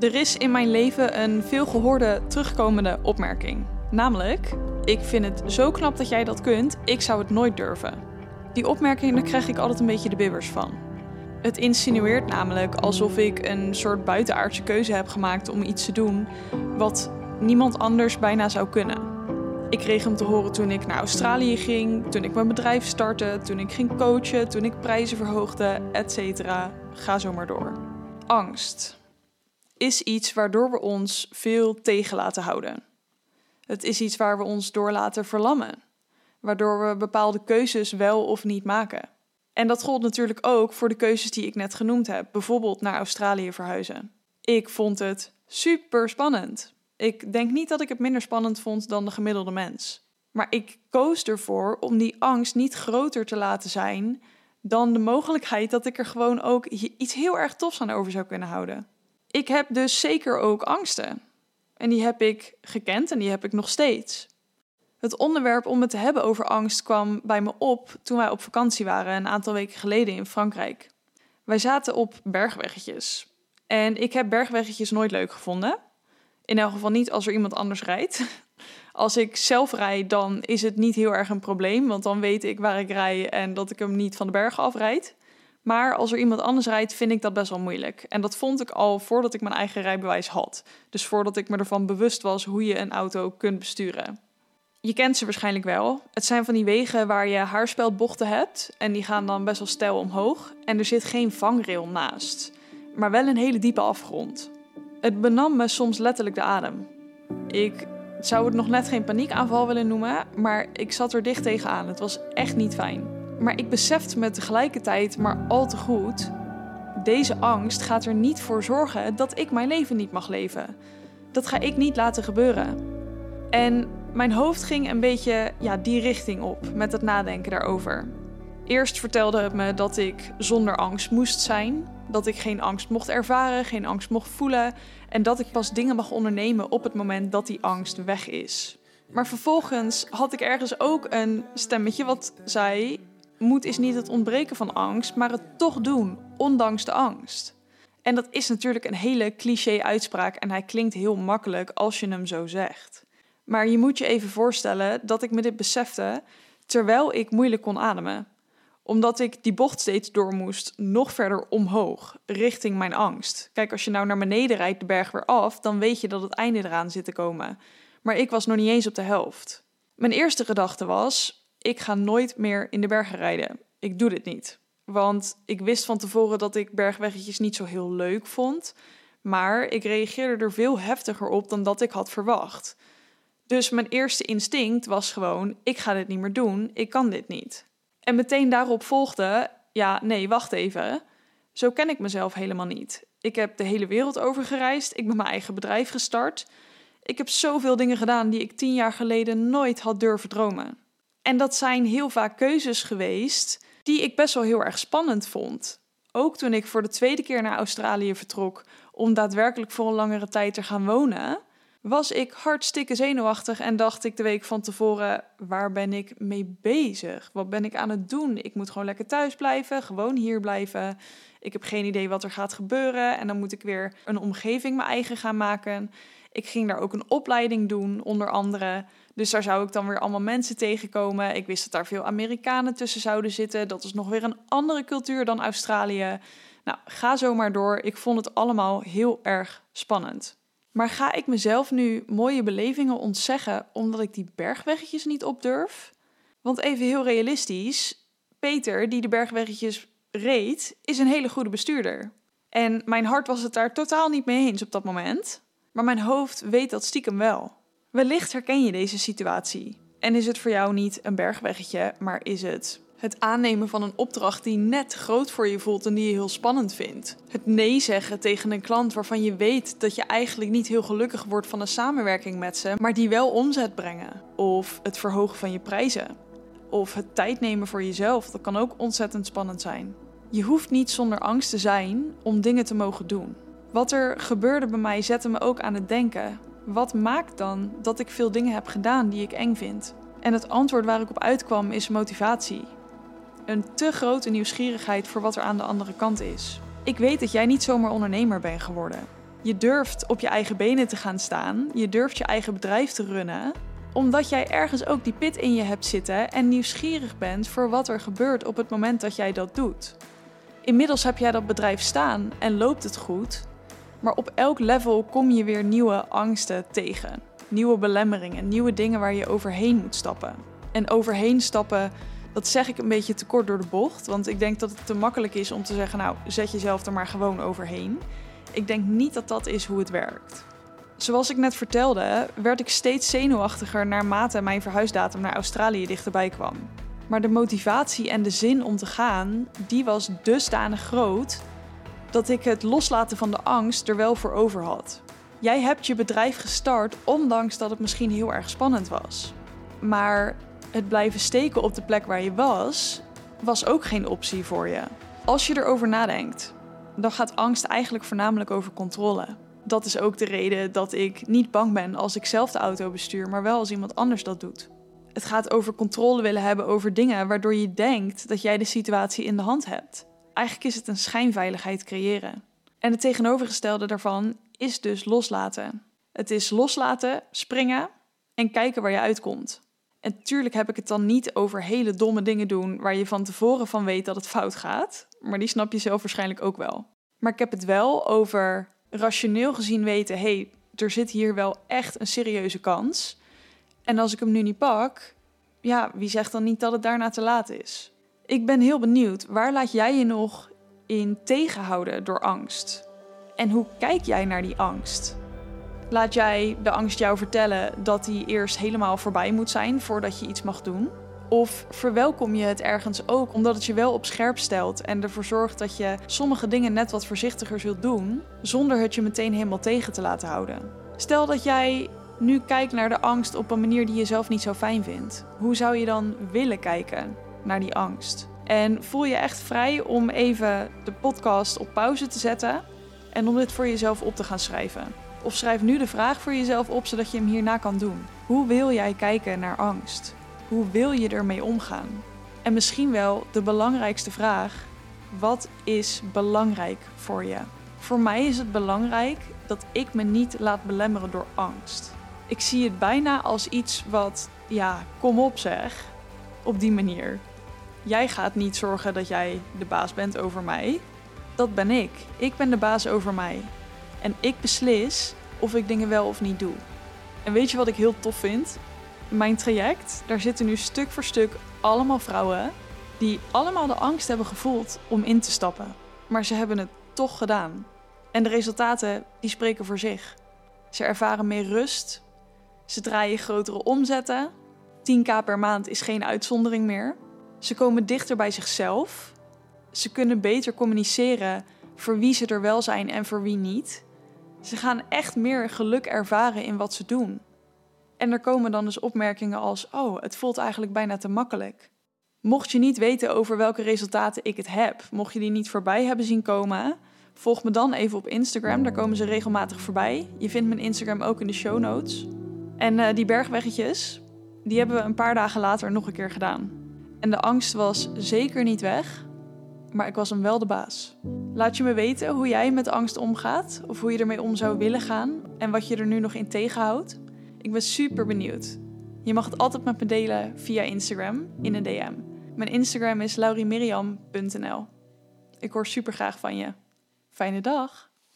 Er is in mijn leven een veelgehoorde terugkomende opmerking. Namelijk, ik vind het zo knap dat jij dat kunt, ik zou het nooit durven. Die opmerking, daar krijg ik altijd een beetje de bibbers van. Het insinueert namelijk alsof ik een soort buitenaardse keuze heb gemaakt om iets te doen wat niemand anders bijna zou kunnen. Ik kreeg hem te horen toen ik naar Australië ging, toen ik mijn bedrijf startte, toen ik ging coachen, toen ik prijzen verhoogde, etc. Ga zo maar door. Angst is iets waardoor we ons veel tegen laten houden. Het is iets waar we ons door laten verlammen, waardoor we bepaalde keuzes wel of niet maken. En dat gold natuurlijk ook voor de keuzes die ik net genoemd heb, bijvoorbeeld naar Australië verhuizen. Ik vond het super spannend. Ik denk niet dat ik het minder spannend vond dan de gemiddelde mens. Maar ik koos ervoor om die angst niet groter te laten zijn dan de mogelijkheid dat ik er gewoon ook iets heel erg tofs aan over zou kunnen houden. Ik heb dus zeker ook angsten. En die heb ik gekend en die heb ik nog steeds. Het onderwerp om het te hebben over angst kwam bij me op toen wij op vakantie waren een aantal weken geleden in Frankrijk. Wij zaten op bergweggetjes. En ik heb bergweggetjes nooit leuk gevonden. In elk geval niet als er iemand anders rijdt. Als ik zelf rijd, dan is het niet heel erg een probleem, want dan weet ik waar ik rij en dat ik hem niet van de bergen afrijd. Maar als er iemand anders rijdt, vind ik dat best wel moeilijk. En dat vond ik al voordat ik mijn eigen rijbewijs had. Dus voordat ik me ervan bewust was hoe je een auto kunt besturen. Je kent ze waarschijnlijk wel. Het zijn van die wegen waar je haarspeldbochten hebt. En die gaan dan best wel stijl omhoog. En er zit geen vangrail naast. Maar wel een hele diepe afgrond. Het benam me soms letterlijk de adem. Ik zou het nog net geen paniekaanval willen noemen, maar ik zat er dicht tegenaan. Het was echt niet fijn. Maar ik besefte me tegelijkertijd maar al te goed: deze angst gaat er niet voor zorgen dat ik mijn leven niet mag leven. Dat ga ik niet laten gebeuren. En mijn hoofd ging een beetje ja, die richting op met het nadenken daarover. Eerst vertelde het me dat ik zonder angst moest zijn, dat ik geen angst mocht ervaren, geen angst mocht voelen en dat ik pas dingen mag ondernemen op het moment dat die angst weg is. Maar vervolgens had ik ergens ook een stemmetje wat zei: moed is niet het ontbreken van angst, maar het toch doen, ondanks de angst. En dat is natuurlijk een hele cliché uitspraak en hij klinkt heel makkelijk als je hem zo zegt. Maar je moet je even voorstellen dat ik me dit besefte terwijl ik moeilijk kon ademen. Omdat ik die bocht steeds door moest, nog verder omhoog, richting mijn angst. Kijk, als je nou naar beneden rijdt de berg weer af, dan weet je dat het einde eraan zit te komen. Maar ik was nog niet eens op de helft. Mijn eerste gedachte was: ik ga nooit meer in de bergen rijden. Ik doe dit niet. Want ik wist van tevoren dat ik bergweggetjes niet zo heel leuk vond. Maar ik reageerde er veel heftiger op dan dat ik had verwacht. Dus mijn eerste instinct was gewoon: ik ga dit niet meer doen, ik kan dit niet. En meteen daarop volgde: ja, nee, wacht even. Zo ken ik mezelf helemaal niet. Ik heb de hele wereld over gereisd, ik ben mijn eigen bedrijf gestart. Ik heb zoveel dingen gedaan die ik tien jaar geleden nooit had durven dromen. En dat zijn heel vaak keuzes geweest die ik best wel heel erg spannend vond. Ook toen ik voor de tweede keer naar Australië vertrok om daadwerkelijk voor een langere tijd te gaan wonen, was ik hartstikke zenuwachtig en dacht ik de week van tevoren: waar ben ik mee bezig? Wat ben ik aan het doen? Ik moet gewoon lekker thuis blijven, gewoon hier blijven. Ik heb geen idee wat er gaat gebeuren en dan moet ik weer een omgeving mijn eigen gaan maken. Ik ging daar ook een opleiding doen, onder andere. Dus daar zou ik dan weer allemaal mensen tegenkomen. Ik wist dat daar veel Amerikanen tussen zouden zitten. Dat is nog weer een andere cultuur dan Australië. Nou, ga zo maar door. Ik vond het allemaal heel erg spannend. Maar ga ik mezelf nu mooie belevingen ontzeggen omdat ik die bergweggetjes niet op durf? Want even heel realistisch, Peter, die de bergweggetjes reed, is een hele goede bestuurder. En mijn hart was het daar totaal niet mee eens op dat moment. Maar mijn hoofd weet dat stiekem wel. Wellicht herken je deze situatie. En is het voor jou niet een bergweggetje, maar is het het aannemen van een opdracht die net groot voor je voelt en die je heel spannend vindt. Het nee zeggen tegen een klant waarvan je weet dat je eigenlijk niet heel gelukkig wordt van een samenwerking met ze, maar die wel omzet brengen. Of het verhogen van je prijzen. Of het tijd nemen voor jezelf, dat kan ook ontzettend spannend zijn. Je hoeft niet zonder angst te zijn om dingen te mogen doen. Wat er gebeurde bij mij zette me ook aan het denken. Wat maakt dan dat ik veel dingen heb gedaan die ik eng vind? En het antwoord waar ik op uitkwam is motivatie een te grote nieuwsgierigheid voor wat er aan de andere kant is. Ik weet dat jij niet zomaar ondernemer bent geworden. Je durft op je eigen benen te gaan staan. Je durft je eigen bedrijf te runnen. Omdat jij ergens ook die pit in je hebt zitten en nieuwsgierig bent voor wat er gebeurt op het moment dat jij dat doet. Inmiddels heb jij dat bedrijf staan en loopt het goed. Maar op elk level kom je weer nieuwe angsten tegen. Nieuwe belemmeringen, nieuwe dingen waar je overheen moet stappen. En overheen stappen, dat zeg ik een beetje te kort door de bocht. Want ik denk dat het te makkelijk is om te zeggen, nou, zet jezelf er maar gewoon overheen. Ik denk niet dat dat is hoe het werkt. Zoals ik net vertelde, werd ik steeds zenuwachtiger naarmate mijn verhuisdatum naar Australië dichterbij kwam. Maar de motivatie en de zin om te gaan, die was dusdanig groot dat ik het loslaten van de angst er wel voor over had. Jij hebt je bedrijf gestart ondanks dat het misschien heel erg spannend was. Maar het blijven steken op de plek waar je was, was ook geen optie voor je. Als je erover nadenkt, dan gaat angst eigenlijk voornamelijk over controle. Dat is ook de reden dat ik niet bang ben als ik zelf de auto bestuur, maar wel als iemand anders dat doet. Het gaat over controle willen hebben over dingen waardoor je denkt dat jij de situatie in de hand hebt. Eigenlijk is het een schijnveiligheid creëren. En het tegenovergestelde daarvan is dus loslaten. Het is loslaten, springen en kijken waar je uitkomt. En natuurlijk heb ik het dan niet over hele domme dingen doen waar je van tevoren van weet dat het fout gaat. Maar die snap je zelf waarschijnlijk ook wel. Maar ik heb het wel over rationeel gezien weten: hé, hey, er zit hier wel echt een serieuze kans. En als ik hem nu niet pak, ja, wie zegt dan niet dat het daarna te laat is? Ik ben heel benieuwd, waar laat jij je nog in tegenhouden door angst? En hoe kijk jij naar die angst? Laat jij de angst jou vertellen dat die eerst helemaal voorbij moet zijn voordat je iets mag doen? Of verwelkom je het ergens ook omdat het je wel op scherp stelt en ervoor zorgt dat je sommige dingen net wat voorzichtiger zult doen, zonder het je meteen helemaal tegen te laten houden? Stel dat jij nu kijkt naar de angst op een manier die je zelf niet zo fijn vindt. Hoe zou je dan willen kijken naar die angst? En voel je echt vrij om even de podcast op pauze te zetten en om dit voor jezelf op te gaan schrijven. Of schrijf nu de vraag voor jezelf op zodat je hem hierna kan doen. Hoe wil jij kijken naar angst? Hoe wil je ermee omgaan? En misschien wel de belangrijkste vraag: wat is belangrijk voor je? Voor mij is het belangrijk dat ik me niet laat belemmeren door angst. Ik zie het bijna als iets wat, ja, kom op zeg, op die manier. Jij gaat niet zorgen dat jij de baas bent over mij. Dat ben ik. Ik ben de baas over mij. En ik beslis of ik dingen wel of niet doe. En weet je wat ik heel tof vind? Mijn traject, daar zitten nu stuk voor stuk allemaal vrouwen die allemaal de angst hebben gevoeld om in te stappen. Maar ze hebben het toch gedaan. En de resultaten, die spreken voor zich. Ze ervaren meer rust. Ze draaien grotere omzetten. 10k per maand is geen uitzondering meer. Ze komen dichter bij zichzelf. Ze kunnen beter communiceren voor wie ze er wel zijn en voor wie niet. Ze gaan echt meer geluk ervaren in wat ze doen. En er komen dan dus opmerkingen als: Oh, het voelt eigenlijk bijna te makkelijk. Mocht je niet weten over welke resultaten ik het heb, mocht je die niet voorbij hebben zien komen, volg me dan even op Instagram. Daar komen ze regelmatig voorbij. Je vindt mijn Instagram ook in de show notes. En uh, die bergweggetjes, die hebben we een paar dagen later nog een keer gedaan. En de angst was zeker niet weg, maar ik was hem wel de baas. Laat je me weten hoe jij met angst omgaat, of hoe je ermee om zou willen gaan en wat je er nu nog in tegenhoudt. Ik ben super benieuwd. Je mag het altijd met me delen via Instagram in een DM. Mijn Instagram is lauriemiriam.nl. Ik hoor super graag van je. Fijne dag!